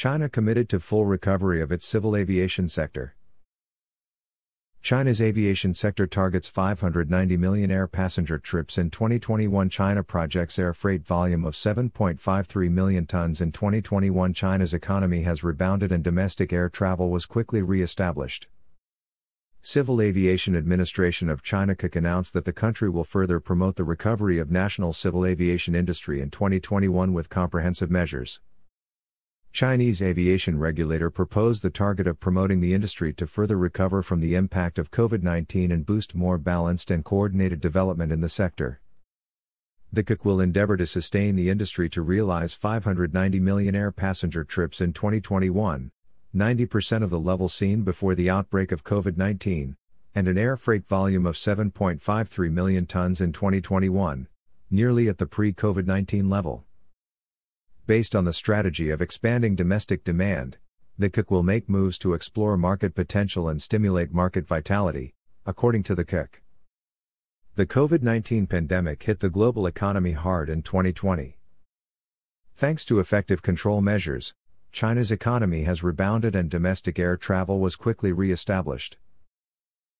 China committed to full recovery of its civil aviation sector. China's aviation sector targets 590 million air passenger trips in 2021. China projects air freight volume of 7.53 million tons in 2021. China's economy has rebounded and domestic air travel was quickly re established. Civil Aviation Administration of China CAAC announced that the country will further promote the recovery of national civil aviation industry in 2021 with comprehensive measures. Chinese aviation regulator proposed the target of promoting the industry to further recover from the impact of COVID 19 and boost more balanced and coordinated development in the sector. The CAAC will endeavor to sustain the industry to realize 590 million air passenger trips in 2021, 90% of the level seen before the outbreak of COVID 19, and an air freight volume of 7.53 million tons in 2021, nearly at the pre COVID 19 level based on the strategy of expanding domestic demand, the CAAC will make moves to explore market potential and stimulate market vitality, according to the CAAC. The COVID 19 pandemic hit the global economy hard in 2020. Thanks to effective control measures, China's economy has rebounded and domestic air travel was quickly re established.